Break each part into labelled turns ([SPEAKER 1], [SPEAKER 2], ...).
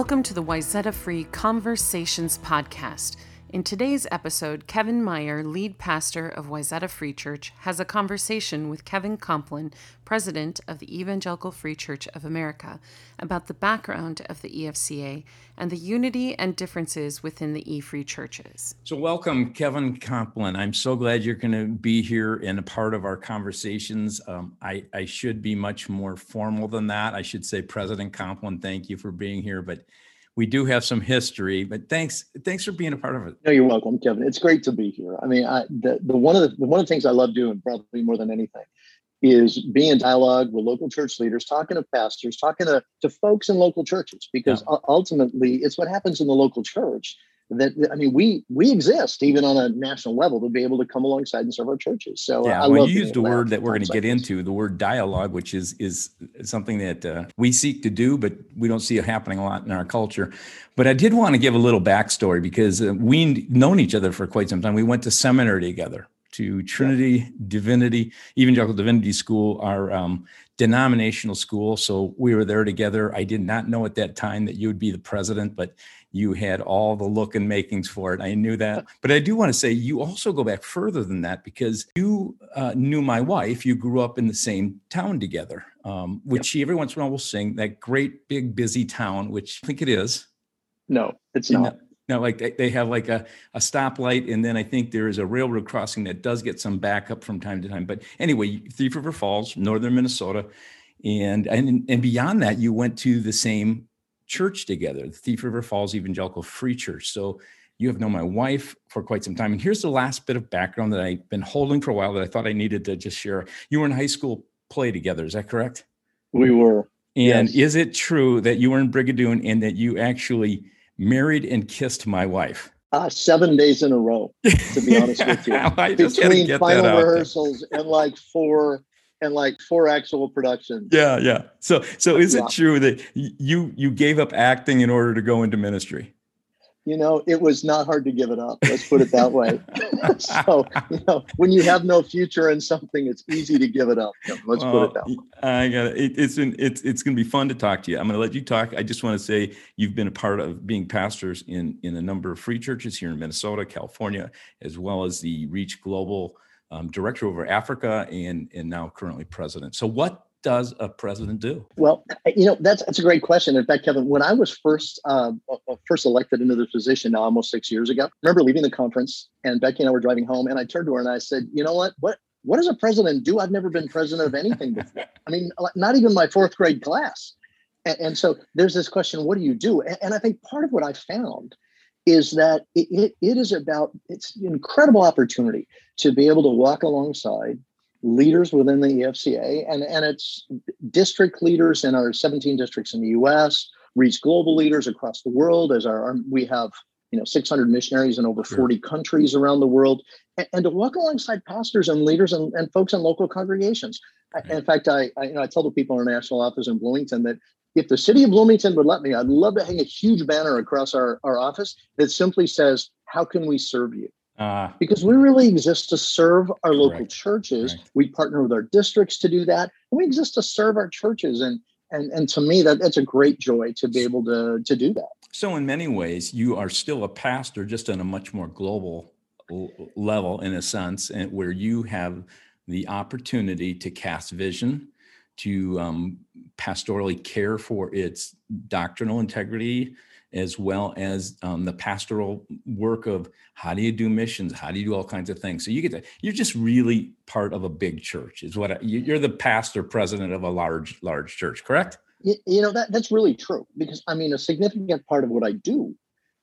[SPEAKER 1] Welcome to the Wayzata Free Conversations podcast. In today's episode, Kevin Meyer, lead pastor of Wayzata Free Church, has a conversation with Kevin Kompelien, president of the Evangelical Free Church of America, about the background of the EFCA and the unity and differences within the E Free churches.
[SPEAKER 2] So, welcome, Kevin Kompelien. I'm so glad you're going to be here and a part of our conversations. Um, I, I should be much more formal than that. I should say, President Kompelien, thank you for being here. But we do have some history, but thanks thanks for being a part of it.
[SPEAKER 3] No, you're welcome, Kevin. It's great to be here. I mean, I, the, the one of the, the one of the things I love doing probably more than anything is being in dialogue with local church leaders, talking to pastors, talking to, to folks in local churches, because yeah. ultimately it's what happens in the local church that I mean, we we exist even on a national level to be able to come alongside and serve our churches. So
[SPEAKER 2] yeah, I well, you used a word that we're going to get into, the word dialogue, which is is something that uh, we seek to do, but we don't see it happening a lot in our culture. But I did want to give a little backstory because uh, we known each other for quite some time. We went to seminary together to Trinity yeah. Divinity Evangelical Divinity School, our um, denominational school. So we were there together. I did not know at that time that you would be the president, but you had all the look and makings for it. I knew that. But I do want to say you also go back further than that because you uh, knew my wife. You grew up in the same town together, um, which yep. she every once in a while will sing that great, big, busy town, which I think it is.
[SPEAKER 3] No, it's not.
[SPEAKER 2] No, like they, they have like a, a stoplight, and then I think there is a railroad crossing that does get some backup from time to time. But anyway, Thief River Falls, northern Minnesota, and and and beyond that, you went to the same church together, the Thief River Falls Evangelical Free Church. So you have known my wife for quite some time. And here's the last bit of background that I've been holding for a while that I thought I needed to just share. You were in high school play together, is that correct?
[SPEAKER 3] We were.
[SPEAKER 2] And yes. is it true that you were in Brigadoon and that you actually married and kissed my wife?
[SPEAKER 3] Uh, seven days in a row, to be honest with you. Between final rehearsals and like four and like four actual productions.
[SPEAKER 2] Yeah, yeah. So so is yeah. it true that you you gave up acting in order to go into ministry?
[SPEAKER 3] You know, it was not hard to give it up. Let's put it that way. so, you know, when you have no future in something, it's easy to give it up. Let's put it that way.
[SPEAKER 2] I got it. it it's been, it's it's going to be fun to talk to you. I'm going to let you talk. I just want to say you've been a part of being pastors in in a number of free churches here in Minnesota, California, as well as the Reach Global um, director over Africa, and and now currently president. So, what does a president do?
[SPEAKER 3] Well, you know that's that's a great question. In fact, Kevin, when I was first uh, uh, first elected into this position, now almost six years ago, I remember leaving the conference, and Becky and I were driving home, and I turned to her and I said, "You know what? What what does a president do? I've never been president of anything before. I mean, not even my fourth grade class." And, and so there's this question: What do you do? And, and I think part of what I found is that it, it, it is about it's an incredible opportunity to be able to walk alongside leaders within the EFCA and, and it's district leaders in our 17 districts in the US, reach global leaders across the world as our, we have you know 600 missionaries in over 40 sure. countries around the world and, and, to walk alongside pastors and leaders and, and folks in local congregations right. in fact I, I, you know, I tell the people in our national office in bloomington that if the city of Bloomington would let me, I'd love to hang a huge banner across our, our office that simply says, How can we serve you? Uh, because we really exist to serve our local correct. churches. We partner with our districts to do that. And we exist to serve our churches. And and and to me, that that's a great joy to be able to to do that.
[SPEAKER 2] So in many ways, you are still a pastor, just on a much more global level, in a sense, and where you have the opportunity to cast vision to um, pastorally care for its doctrinal integrity as well as um, the pastoral work of how do you do missions? How do you do all kinds of things? So you get to you're just really part of a big church is what I, you're the pastor president of a large large church correct?
[SPEAKER 3] You, know that that's really true because i mean a significant part of what i do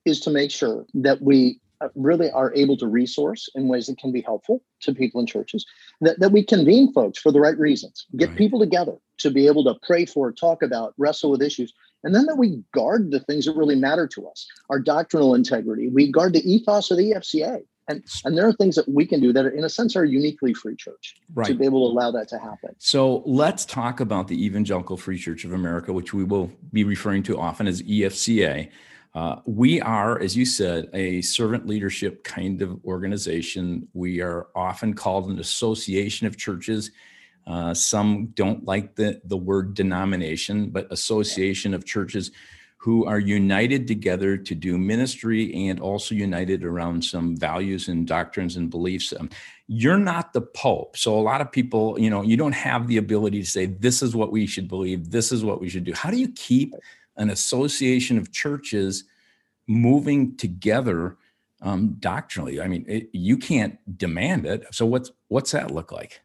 [SPEAKER 3] is to make sure that we Uh, really are able to resource in ways that can be helpful to people in churches, that, that we convene folks for the right reasons, get right. people together to be able to pray for, talk about, wrestle with issues, and then that we guard the things that really matter to us, our doctrinal integrity. We guard the ethos of the EFCA. And, and there are things that we can do that, in a sense, are uniquely free church right. to be able to allow that to happen.
[SPEAKER 2] So let's talk about the Evangelical Free Church of America, which we will be referring to often as EFCA. Uh, we are, as you said, a servant leadership kind of organization. We are often called an association of churches. Uh, some don't like the, the word denomination, but association of churches. who are united together to do ministry and also united around some values and doctrines and beliefs. Um, you're not the Pope. So a lot of people, you know, you don't have the ability to say, this is what we should believe, this is what we should do. How do you keep an association of churches moving together um, doctrinally? I mean, it, you can't demand it. So what's what's that look like?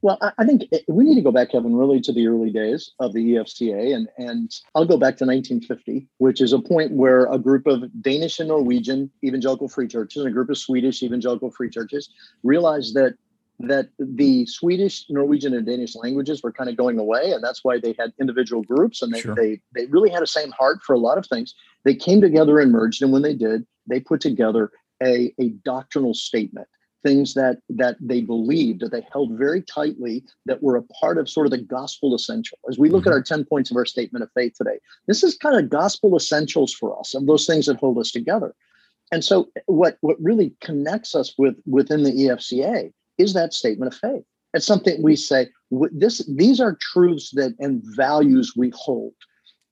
[SPEAKER 3] Well, I think we need to go back, Kevin, really to the early days of the EFCA. And, and I'll go back to 1950, which is a point where a group of Danish and Norwegian evangelical free churches and a group of Swedish evangelical free churches realized that that the Swedish, Norwegian, and Danish languages were kind of going away, and that's why they had individual groups, and they sure. they they really had the same heart for a lot of things. They came together and merged, and when they did, they put together a, a doctrinal statement things that that they believed that they held very tightly that were a part of sort of the gospel essential as we look mm-hmm. at our 10 points of our statement of faith today this is kind of gospel essentials for us and those things that hold us together and so what what really connects us with within the efca is that statement of faith it's something we say this these are truths that and values we hold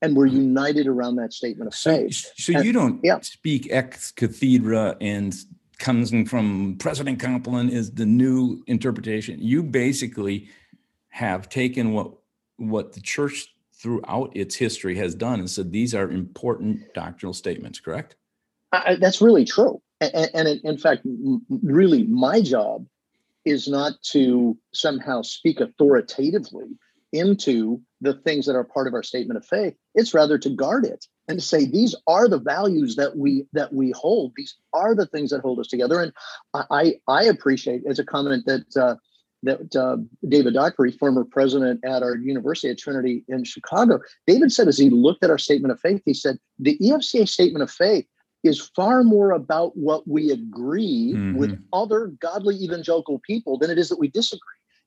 [SPEAKER 3] and we're united around that statement of faith.
[SPEAKER 2] So, so and, you don't yeah. speak ex cathedra and comes from President Kompelien is the new interpretation. You basically have taken what what the church throughout its history has done and said these are important doctrinal statements. Correct?
[SPEAKER 3] I, that's really true. And, and in fact, really, my job is not to somehow speak authoritatively into the things that are part of our statement of faith. It's rather to guard it and to say these are the values that we that we hold. These are the things that hold us together. And I I appreciate as a comment that uh, that uh, David Dockery, former president at our university at Trinity in Chicago, David said as he looked at our statement of faith, he said the EFCA statement of faith is far more about what we agree mm-hmm. with other godly evangelical people than it is that we disagree.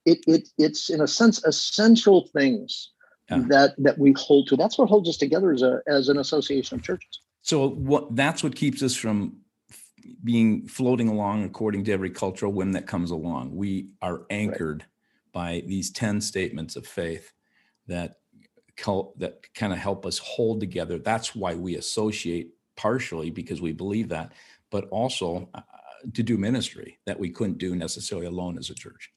[SPEAKER 3] It, it it's in a sense essential things yeah. that that we hold to. That's what holds us together as a as an association of churches.
[SPEAKER 2] So what that's what keeps us from being floating along according to every cultural whim that comes along. We are anchored right. by these 10 statements of faith that that kind of help us hold together. That's why we associate partially because we believe that, but also uh, to do ministry that we couldn't do necessarily alone as a church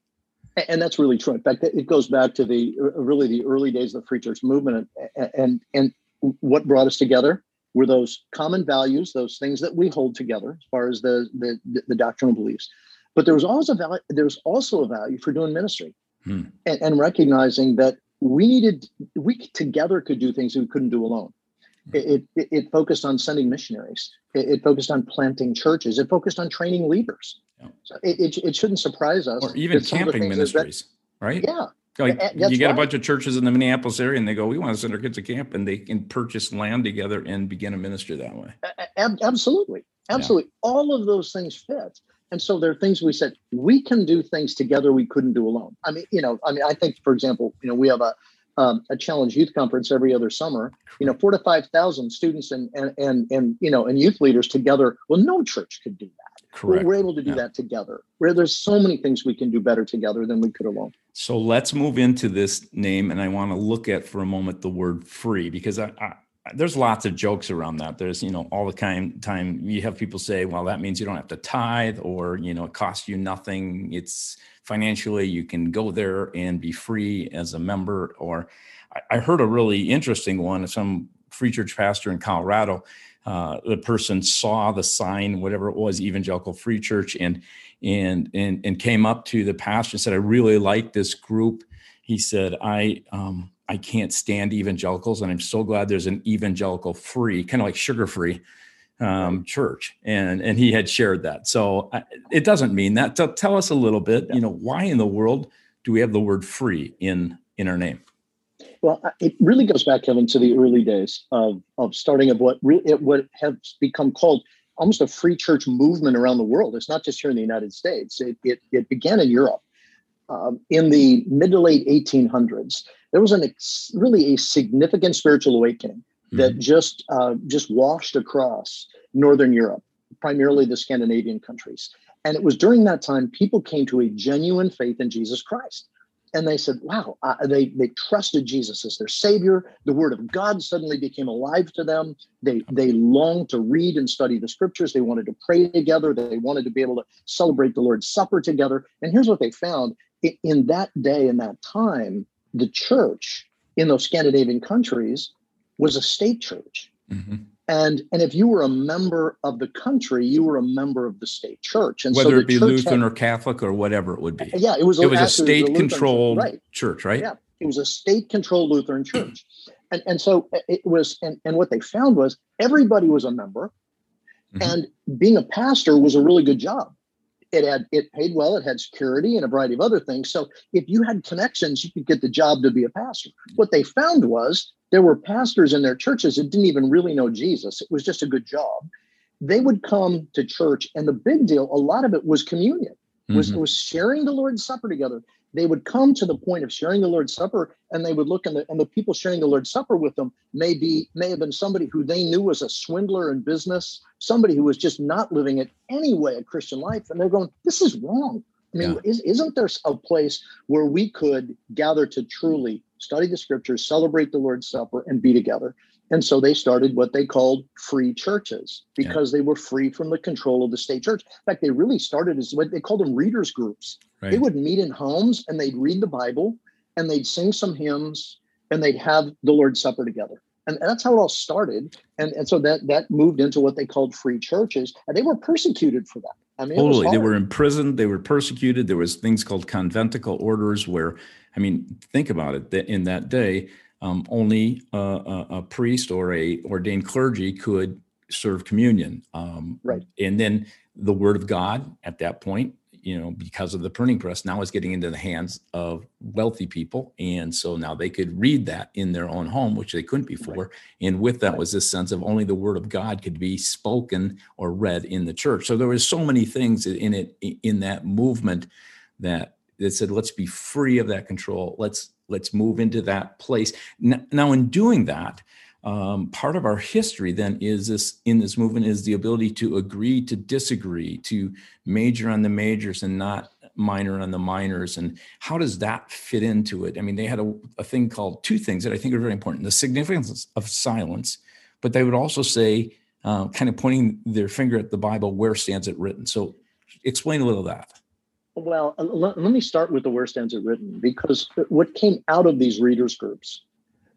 [SPEAKER 3] and that's really true. In fact, it goes back to the uh, really the early days of the free church movement, and and, and what brought us together were those common values, those things that we hold together as far as the the, the doctrinal beliefs. But there was always a value. There was also a value for doing ministry, hmm. and, and recognizing that we needed we together could do things we couldn't do alone. It, it, it, focused on sending missionaries. It, it, focused on planting churches. It focused on training leaders. So it, it, it, shouldn't surprise us.
[SPEAKER 2] Or even camping ministries, that, right?
[SPEAKER 3] Yeah.
[SPEAKER 2] Like you get right. a bunch of churches in the Minneapolis area and they go, we want to send our kids to camp and they can purchase land together and begin a ministry that way.
[SPEAKER 3] absolutely. Absolutely. Yeah. All of those things fit. And so there are things we said, we can do things together we couldn't do alone. I mean, you know, I mean, I think, for example, you know, we have a, um, a challenge youth conference every other summer you know four to five thousand students and, and and and you know and youth leaders together well no church could do that Correct. We're able to do yeah. that together. Where there's so many things we can do better together than we could alone.
[SPEAKER 2] So let's move into this name, and I want to look at for a moment the word free because I, I there's lots of jokes around that. There's, you know, all the time time you have people say, well, that means you don't have to tithe or, you know, it costs you nothing. It's financially, you can go there and be free as a member. Or I, heard a really interesting one, some free church pastor in Colorado uh, the person saw the sign, whatever it was, Evangelical Free Church, and and and and came up to the pastor and said, "I really like this group." He said, "I um, I can't stand evangelicals, and I'm so glad there's an evangelical free, kind of like sugar free." Um, church and and he had shared that so uh, it doesn't mean that so tell us a little bit you know why in the world do we have the word free in in our name
[SPEAKER 3] well, it really goes back, Kevin, to the early days of, of starting of what really what has become called almost a free church movement around the world. It's not just here in the United States. It, it, it began in Europe. Um, in the mid to late 1800s, there was an ex- really a significant spiritual awakening mm-hmm. that just uh, just washed across Northern Europe, primarily the Scandinavian countries. And it was during that time people came to a genuine faith in Jesus Christ and they said, "Wow!" Uh, they they trusted Jesus as their Savior. The Word of God suddenly became alive to them. They they longed to read and study the Scriptures. They wanted to pray together. They wanted to be able to celebrate the Lord's Supper together. And here's what they found: in, in that day, in that time, the church in those Scandinavian countries was a state church. Mm-hmm. And and if you were a member of the country, you were a member of the state church. And
[SPEAKER 2] whether
[SPEAKER 3] so
[SPEAKER 2] it be Lutheran had, or Catholic or whatever it would be.
[SPEAKER 3] Yeah, it was.
[SPEAKER 2] It was a state controlled right. church, right?
[SPEAKER 3] Yeah, it was a state controlled Lutheran church, and and so it was. And and what they found was everybody was a member, mm-hmm. and being a pastor was a really good job. It had it paid well. It had security and a variety of other things. So if you had connections, you could get the job to be a pastor. What they found was there were pastors in their churches that didn't even really know Jesus. It was just a good job. They would come to church, and the big deal, a lot of it was communion, was, mm-hmm. was sharing the Lord's Supper together. They would come to the point of sharing the Lord's Supper, and they would look, and the, and the people sharing the Lord's Supper with them may be may have been somebody who they knew was a swindler in business, somebody who was just not living it anyway a Christian life, and they're going, "This is wrong." I mean, yeah. is, not there a place where we could gather to truly study the scriptures, celebrate the Lord's Supper, and be together? And so they started what they called free churches because yeah. they were free from the control of the state church. In fact, they really started as what they called them readers groups. Right. They would meet in homes and they'd read the Bible and they'd sing some hymns and they'd have the Lord's Supper together. And that's how it all started. And, and so that that moved into what they called free churches. And they were persecuted for that.
[SPEAKER 2] I mean, totally. They were imprisoned. They were persecuted. There was things called conventicle orders where, I mean, think about it. That in that day, um, only a, a, a, priest or a ordained clergy could serve communion.
[SPEAKER 3] Um, right.
[SPEAKER 2] And then the word of God at that point you know, because of the printing press, now is getting into the hands of wealthy people. And so now they could read that in their own home, which they couldn't before. Right. And with that was this sense of only the word of God could be spoken or read in the church. So there was so many things in it in that movement that that said, let's be free of that control. Let's let's move into that place. Now, in doing that, um, part of our history then is this in this movement is the ability to agree to disagree to major on the majors and not minor on the minors. And how does that fit into it? I mean they had a, a thing called two things that i think are very important the significance of silence but they would also say uh, kind of pointing their finger at the bible where stands it written? So explain a little of that.
[SPEAKER 3] Well let, let me start with the where stands it written because what came out of these readers groups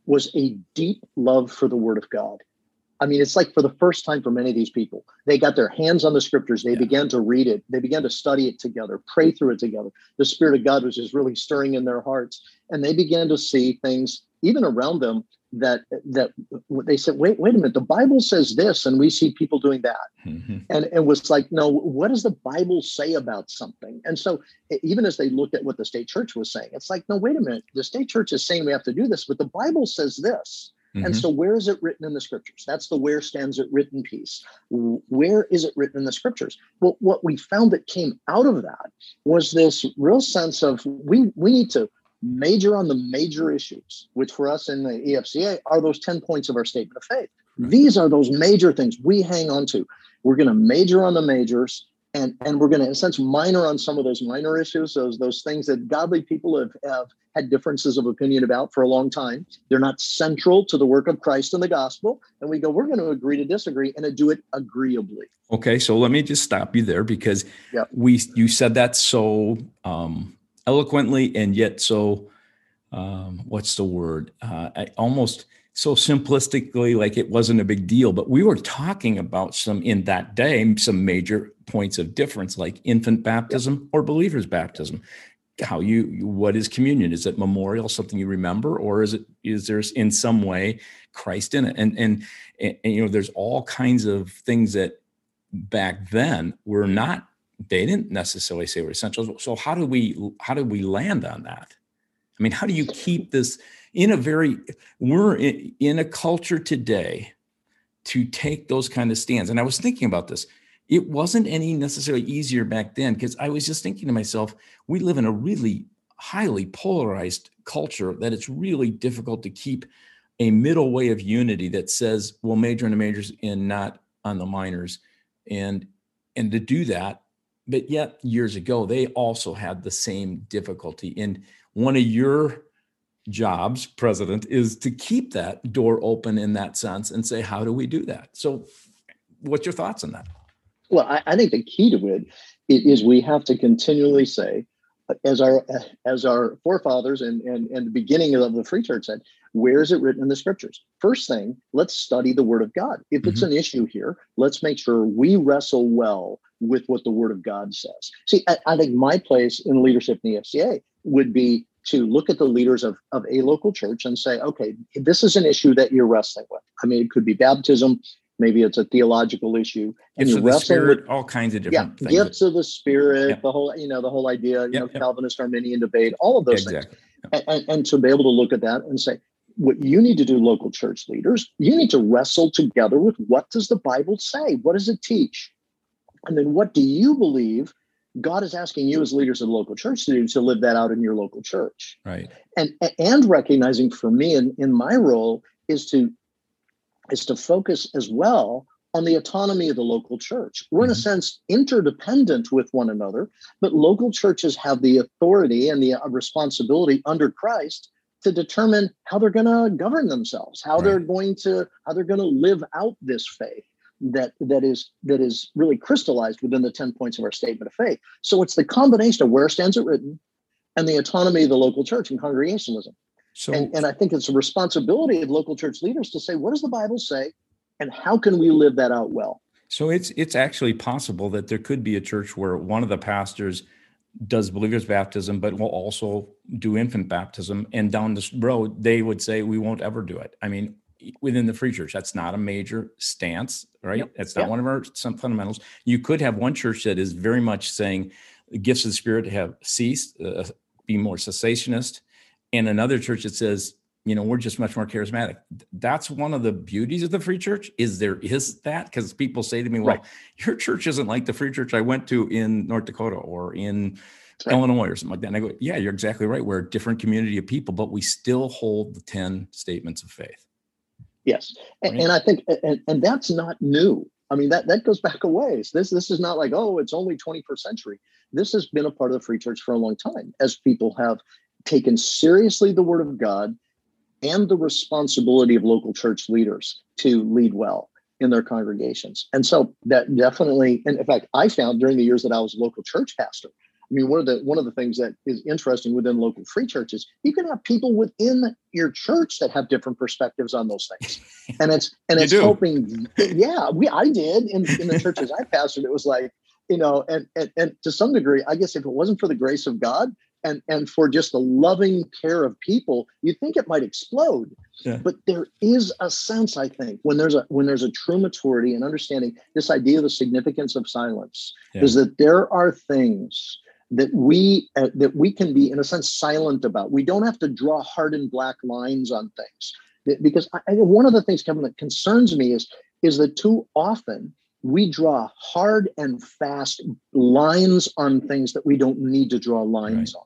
[SPEAKER 3] was a deep love for the Word of God. I mean, it's like for the first time for many of these people, they got their hands on the scriptures. They yeah. began to read it. They began to study it together, pray through it together. The Spirit of God was just really stirring in their hearts. And they began to see things even around them that that they said, wait, wait a minute, the Bible says this, and we see people doing that. Mm-hmm. And it was like, no, what does the Bible say about something? And so even as they looked at what the state church was saying, it's like, no, wait a minute, the state church is saying we have to do this, but the Bible says this. Mm-hmm. And so, where is it written in the scriptures? That's the where stands it written piece. Where is it written in the scriptures? Well, what we found that came out of that was this real sense of we we need to major on the major issues, which for us in the EFCA are those 10 points of our statement of faith. These are those major things we hang on to. We're going to major on the majors and, and we're going to, in a sense, minor on some of those minor issues, those, those things that godly people have, have had differences of opinion about for a long time. They're not central to the work of Christ and the gospel. And we go, we're going to agree to disagree and to do it agreeably.
[SPEAKER 2] Okay, so let me just stop you there because yep. we you said that so um, eloquently and yet so um, what's the word? Uh, almost so simplistically, like it wasn't a big deal. But we were talking about some in that day, some major points of difference, like infant baptism or believer's baptism. How you what is communion? Is it memorial, something you remember, or is it is there in some way Christ in it? And and, and, and you know, there's all kinds of things that back then were not they didn't necessarily say were essential. So how do we how do we land on that? I mean, how do you keep this in a very we're in, in a culture today to take those kind of stands? And I was thinking about this. It wasn't any necessarily easier back then because I was just thinking to myself, we live in a really highly polarized culture that it's really difficult to keep a middle way of unity that says we'll major in the majors and not on the minors. And and to do that but yet years ago they also had the same difficulty. And one of your jobs president is to keep that door open in that sense and say how do we do that? So what's your thoughts on that?
[SPEAKER 3] Well i, I think the key to it is we have to continually say as our as our forefathers and and, and the beginning of the free church said where is it written in the scriptures? First thing let's study the word of god. If mm-hmm. it's an issue here let's make sure we wrestle well with what the word of god says. See I, I think my place in leadership in the fca would be to look at the leaders of, of a local church and say okay this is an issue that you're wrestling with. I mean it could be baptism maybe it's a theological issue.
[SPEAKER 2] And you wrestle spirit, with all kinds of different
[SPEAKER 3] yeah, gifts of the spirit the whole you know the whole idea you know calvinist arminian debate all of those exactly. things and, and to be able to look at that and say what you need to do local church leaders you need to wrestle together with what does the bible say? What does it teach? And then what do you believe god is asking you as leaders of the local church to do to live that out in your local church?
[SPEAKER 2] Right.
[SPEAKER 3] And and recognizing for me in, in my role is to is to focus as well on the autonomy of the local church. We're in a mm-hmm. sense interdependent with one another, but local churches have the authority and the uh, responsibility under Christ to determine how they're going to govern themselves, how right. they're going to how they're going to live out this faith that that is that is really crystallized within the 10 points of our statement of faith. So it's the combination of where stands it written and the autonomy of the local church and congregationalism. So, and, and I think it's a responsibility of local church leaders to say, what does the Bible say, and how can we live that out well?
[SPEAKER 2] So it's it's actually possible that there could be a church where one of the pastors does believers baptism, but will also do infant baptism. And down this road, they would say we won't ever do it. I mean, within the free church, that's not a major stance, right? Yep. That's not yep. one of our some fundamentals. You could have one church that is very much saying the gifts of the spirit have ceased, uh, be more cessationist, and another church that says you know we're just much more charismatic. That's one of the beauties of the free church is there is that because people say to me well right. your church isn't like the free church i went to in north dakota or in right. illinois or something like that. And i go yeah you're exactly right. We're a different community of people but we still hold the 10 statements of faith.
[SPEAKER 3] Yes. Right? and, and, i think and, and that's not new. I mean that that goes back a ways. This this is not like oh it's only 21st century. This has been a part of the free church for a long time as people have taken seriously the word of God and the responsibility of local church leaders to lead well in their congregations. And so that definitely, and in fact, I found during the years that I was a local church pastor, I mean, one of the one of the things that is interesting within local free churches, you can have people within your church that have different perspectives on those things, and it's and it's hoping, yeah, we I did in in the churches I pastored. It was like you know, and, and and to some degree, I guess if it wasn't for the grace of God, and and for just the loving care of people you think it might explode yeah. but there is a sense i think when there's a when there's a true maturity and understanding this idea of the significance of silence yeah. is that there are things that we uh, that we can be in a sense silent about we don't have to draw hard and black lines on things because I, one of the things kevin that concerns me is is that too often we draw hard and fast lines on things that we don't need to draw lines right. on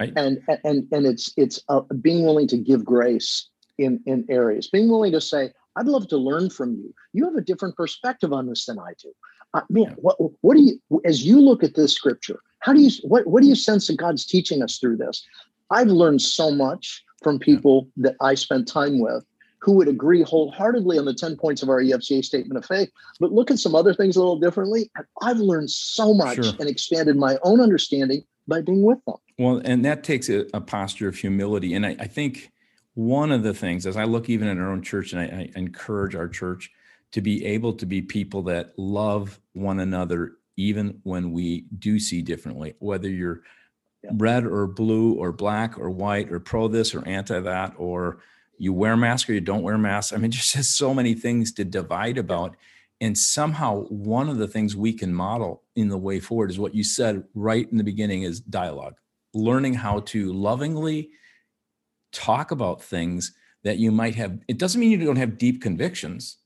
[SPEAKER 3] Right. And and and it's it's uh, being willing to give grace in in areas, being willing to say, "I'd love to learn from you. You have a different perspective on this than I do." Uh, man, what what do you as you look at this scripture? How do you what what do you sense that God's teaching us through this? I've learned so much from people that I spent time with who would agree wholeheartedly on the 10 points of our EFCA statement of faith, but look at some other things a little differently. And I've learned so much sure. and expanded my own understanding by being with them.
[SPEAKER 2] Well, and that takes a, a posture of humility. And I, I, think one of the things, as I look even at our own church, and I, I encourage our church to be able to be people that love one another, even when we do see differently, whether you're yeah. red or blue or black or white or pro this or anti that, or you wear mask or you don't wear mask. I mean, just has so many things to divide about. And somehow, one of the things we can model in the way forward is what you said right in the beginning is dialogue learning how to lovingly talk about things that you might have it doesn't mean you don't have deep convictions.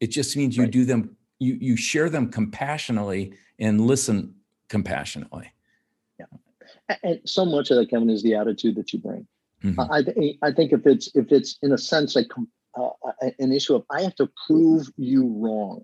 [SPEAKER 2] It just means you right. do them you you share them compassionately and listen compassionately.
[SPEAKER 3] Yeah. And so much of that kevin is the attitude that you bring. Mm-hmm. I, I think if it's if it's in a sense like uh, an issue of i have to prove you wrong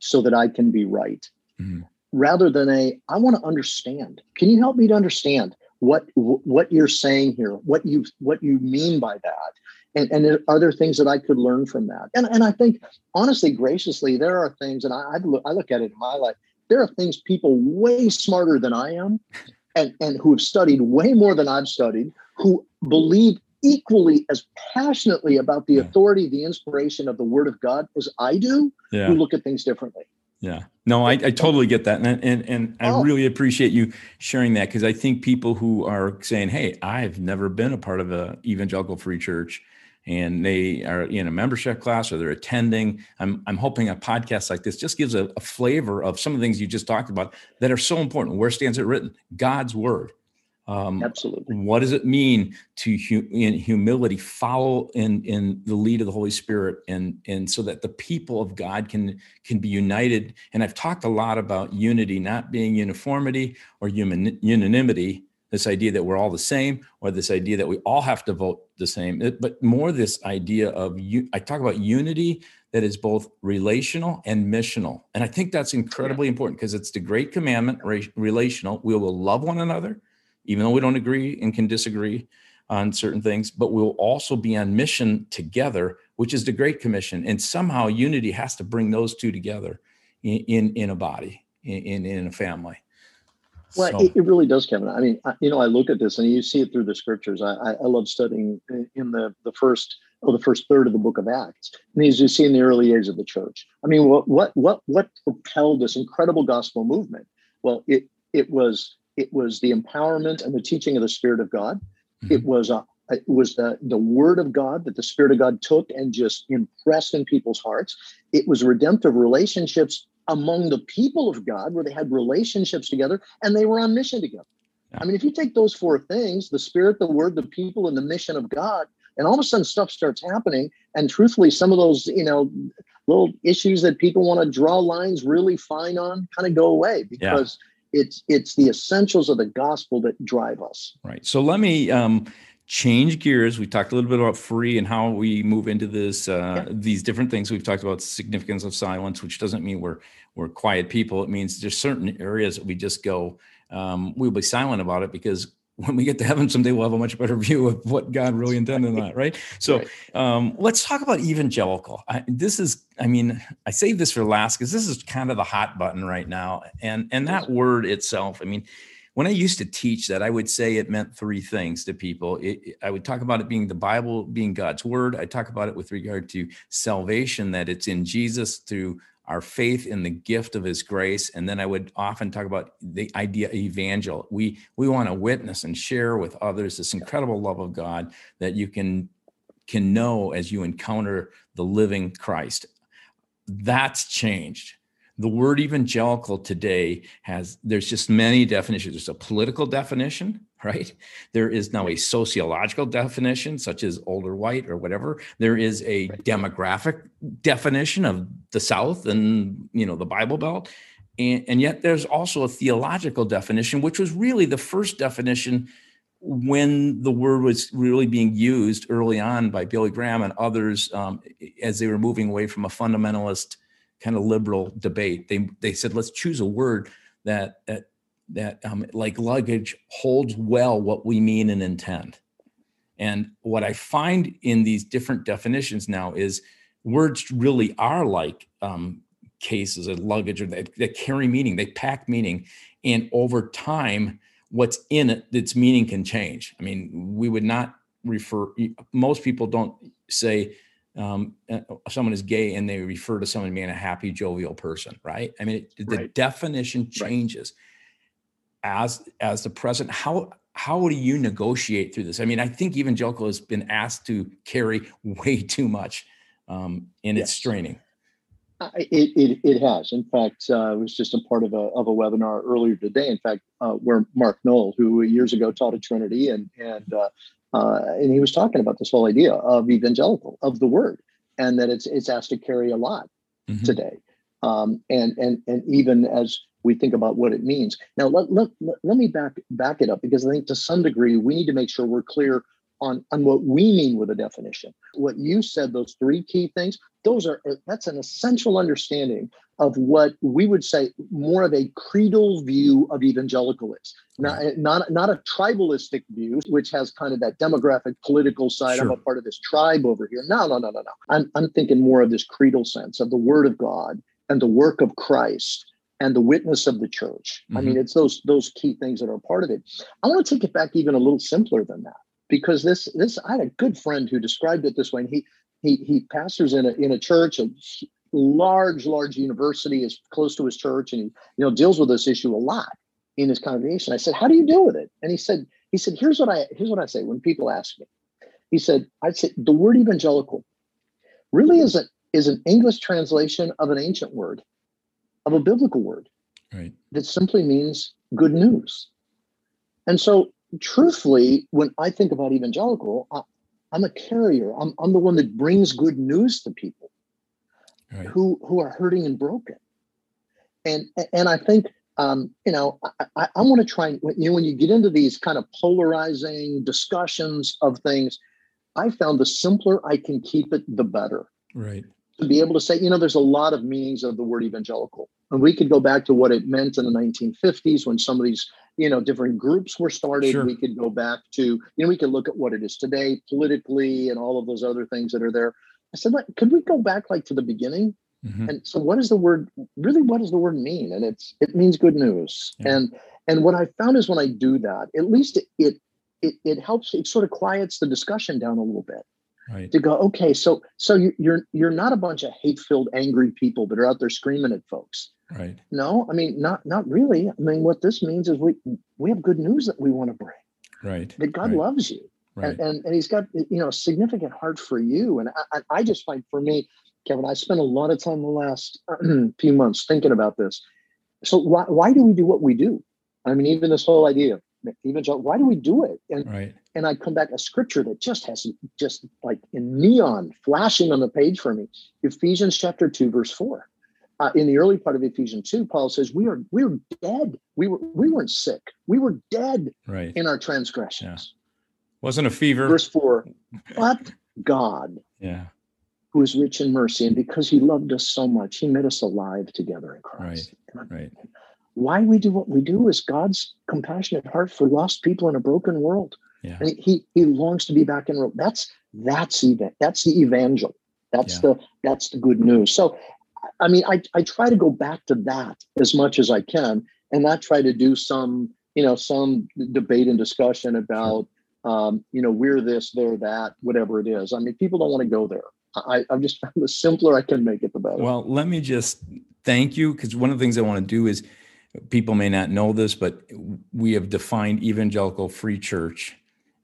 [SPEAKER 3] so that i can be right. Mm-hmm. Rather than a I want to understand. Can you help me to understand what what you're saying here? What you what you mean by that? And, and are there things that I could learn from that? And, and I think, honestly, graciously, there are things, and I, I look, I look at it in my life. There are things people way smarter than I am, and, and who have studied way more than I've studied, who believe equally as passionately about the authority, the inspiration of the Word of God as I do, yeah. who look at things differently.
[SPEAKER 2] Yeah. No, I, I totally get that. And, and, and I oh. really appreciate you sharing that because I think people who are saying, Hey, I've never been a part of a evangelical free church and they are in a membership class or they're attending. I'm, I'm hoping a podcast like this just gives a, a flavor of some of the things you just talked about that are so important. Where stands it written? God's word.
[SPEAKER 3] Um, Absolutely.
[SPEAKER 2] What does it mean to hu- in humility follow in in the lead of the Holy Spirit, and and so that the people of God can can be united? And I've talked a lot about unity, not being uniformity or human unanimity. This idea that we're all the same, or this idea that we all have to vote the same, but more this idea of you. I talk about unity that is both relational and missional, and I think that's incredibly yeah. important because it's the great commandment, relational. We will love one another even though we don't agree and can disagree on certain things, but we'll also be on mission together, which is the Great Commission. And somehow unity has to bring those two together in, in, in a body, in, in a family.
[SPEAKER 3] Well, so. it, it, really does, Kevin. I mean, I, you know, I look at this and you see it through the scriptures. I, I, I love studying in the, the first or the first third of the book of Acts. And as you see in the early years of the church. I mean, what what what what propelled this incredible gospel movement? Well, it it was it was the empowerment and the teaching of the Spirit of God. Mm-hmm. It was a it was the, the word of God that the Spirit of God took and just impressed in people's hearts. It was redemptive relationships among the people of God where they had relationships together and they were on mission together. Yeah. I mean, if you take those four things the Spirit, the Word, the people, and the mission of God, and all of a sudden stuff starts happening. And truthfully, some of those, you know, little issues that people want to draw lines really fine on kind of go away because. Yeah it's it's the essentials of the gospel that drive us.
[SPEAKER 2] Right. So let me um change gears. We talked a little bit about free and how we move into this uh, yeah. these different things. We've talked about significance of silence which doesn't mean we're we're quiet people. It means there's certain areas that we just go um, we'll be silent about it because when we get to heaven someday, we'll have a much better view of what God really intended in that, right? So right. Um, let's talk about evangelical. I, this is, I mean, I save this for last because this is kind of the hot button right now, and and that word itself. I mean, when I used to teach that, I would say it meant three things to people. It, I would talk about it being the Bible, being God's word. I talk about it with regard to salvation, that it's in Jesus through our faith in the gift of his grace. And then i would often talk about the idea of evangel we we want to witness and share with others this incredible love of god that you can can know as you encounter the living christ. That's changed. The word evangelical today has there's just many definitions. There's a political definition right there is now a sociological definition such as older white or whatever there is a right. demographic definition of the south and you know the bible belt and, and yet there's also a theological definition which was really the first definition when the word was really being used early on by billy graham and others um, as they were moving away from a fundamentalist kind of liberal debate. They they said let's choose a word that that that um, like luggage holds well what we mean and intend. And what I find in these different definitions now is words really are like um, cases of luggage or that, that carry meaning, they pack meaning. And over time, what's in it, its meaning can change. I mean, we would not refer, most people don't say um, uh, someone is gay and they refer to someone being a happy, jovial person, right? I mean, it, the right. definition changes right. As as the president. How how do you negotiate through this? I mean, I think evangelical has been asked to carry way too much um, in yes. its straining.
[SPEAKER 3] Uh, it, it, it has. In fact, uh, I was just a part of a, of a webinar earlier today. In fact, uh, where Mark Noll, who years ago taught at Trinity and and uh, uh, and he was talking about this whole idea of evangelical, of the word, and that it's it's asked to carry a lot mm-hmm. today. Um, and and and even as we think about what it means. Now let, let, let, me back back it up because I think to some degree we need to make sure we're clear on, on what we mean with a definition. What you said, those three key things, those are uh, that's an essential understanding of what we would say more of a creedal view of evangelicalism, not, not, not a tribalistic view, which has kind of that demographic political side. Sure. I'm a part of this tribe over here. No, no, no, no, no. I'm, I'm thinking more of this creedal sense of the word of God and the work of Christ and the witness of the church. Mm-hmm. I mean, mm-hmm. it's those those key things that are part of it. I want to take it back even a little simpler than that because this this I had a good friend who described it this way, and he he he pastors in a in a church, a large large university is close to his church, and he you know deals with this issue a lot in his congregation. I said, "How do you deal with it?" And he said, "He said here's what I here's what I say when people ask me." He said, "I'd say the word evangelical really is a is an English translation of an ancient word, of a biblical word,
[SPEAKER 2] right.
[SPEAKER 3] that simply means good news." And so truthfully, when I think about evangelical, I, am a carrier. I'm, I'm the one that brings good news to people right. who who are hurting and broken. And and I think um, you know I, I, I want to try and you know when you get into these kind of polarizing discussions of things, I found the simpler I can keep it, the better.
[SPEAKER 2] Right.
[SPEAKER 3] To be able to say, you know, there's a lot of meanings of the word evangelical. And we could go back to what it meant in the 1950s when some of these you know different groups were started sure. we could go back to you know we could look at what it is today politically and all of those other things that are there i said like could we go back like to the beginning mm-hmm. and so what does the word really what does the word mean and it's it means good news yeah. and and what i found is when i do that at least it, it it it helps it sort of quiets the discussion down a little bit
[SPEAKER 2] right.
[SPEAKER 3] to go okay so so you're you're not a bunch of hate filled angry people that are out there screaming at folks
[SPEAKER 2] Right.
[SPEAKER 3] No, I mean not not really. I mean what this means is we we have good news that we want to bring.
[SPEAKER 2] Right.
[SPEAKER 3] That God
[SPEAKER 2] right.
[SPEAKER 3] loves you. Right. And, and, and he's got you know a significant heart for you. And I, I just find for me, Kevin, I spent a lot of time the last few months thinking about this. So why why do we do what we do? I mean, even this whole idea, even why do we do it? And
[SPEAKER 2] right.
[SPEAKER 3] and I come back a scripture that just has just like in neon flashing on the page for me. Ephesians chapter two, verse four uh, in the early part of Ephesians 2, Paul says, We are we are dead. We were we weren't sick. We were dead
[SPEAKER 2] right.
[SPEAKER 3] in our transgressions.
[SPEAKER 2] Yeah. Wasn't a fever.
[SPEAKER 3] Verse 4. But God,
[SPEAKER 2] yeah,
[SPEAKER 3] who is rich in mercy, and because he loved us so much, he made us alive together in Christ.
[SPEAKER 2] Right. Right.
[SPEAKER 3] Why we do what we do is God's compassionate heart for lost people in a broken world.
[SPEAKER 2] Yeah.
[SPEAKER 3] And he he longs to be back in that's that's event that's the evangel that's yeah. the that's the good news so I mean, I, I try to go back to that as much as I can and not try to do some, you know, some debate and discussion about, um, you know, we're this, they're that, whatever it is. I mean, people don't want to go there. I, I've just found the simpler I can make it, the better.
[SPEAKER 2] Well, let me just thank you because one of the things I want to do is people may not know this, but we have defined evangelical free church.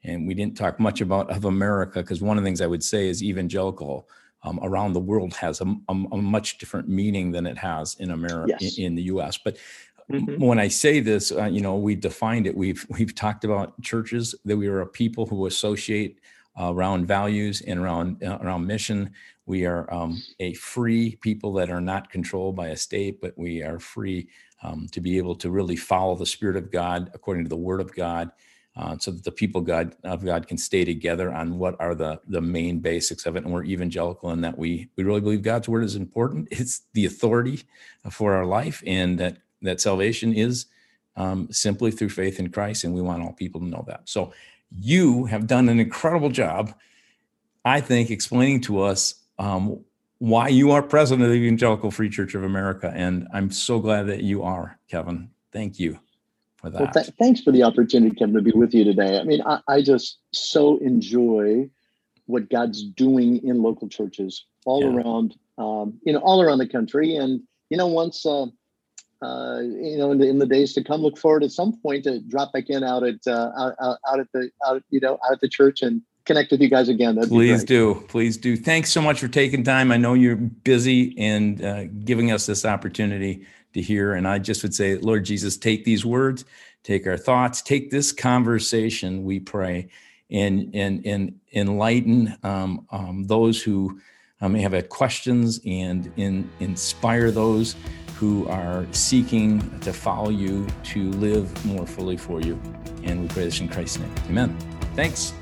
[SPEAKER 2] And we didn't talk much about of America because one of the things I would say is evangelical um, around the world has a, a, a, much different meaning than it has in America yes. in, in, the U.S. But mm-hmm. when I say this, uh, you know, we defined it. We've we've talked about churches that we are a people who associate uh, around values and around uh, around mission. We are um, a free people that are not controlled by a state, but we are free um, to be able to really follow the Spirit of God according to the Word of God uh, so that the people God of God can stay together on what are the the main basics of it. And we're evangelical in that we we really believe God's word is important. It's the authority for our life, and that that salvation is um, simply through faith in Christ. And we want all people to know that. So you have done an incredible job, I think, explaining to us. Um, why you are president of the Evangelical Free Church of America. And I'm so glad that you are, Kevin. Thank you for that. Well, th-
[SPEAKER 3] thanks for the opportunity, Kevin, to be with you today. I mean, I, I just so enjoy what God's doing in local churches all yeah. around, um, you know, all around the country. And you know, once, uh, uh, you know, in the, in the days to come, look forward at some point to drop back in out at uh, out, out at the out, you know out at the church and connect with you guys again.
[SPEAKER 2] That'd please do, please do. Thanks so much for taking time. I know you're busy and uh, giving us this opportunity to hear. And I just would say, Lord Jesus, take these words, take our thoughts, take this conversation, we pray, and and and enlighten um, um, those who uh, may have had questions and in, inspire those who are seeking to follow you to live more fully for you. And we pray this in Christ's name. Amen. Thanks.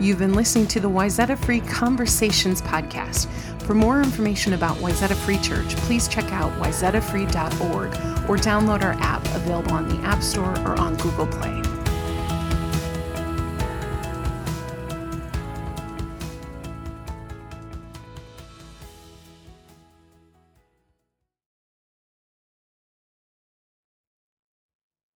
[SPEAKER 1] You've been listening to the Wayzata Free Conversations podcast. For more information about Wayzata Free Church, please check out wayzatafree.org or download our app available on the App Store or on Google Play.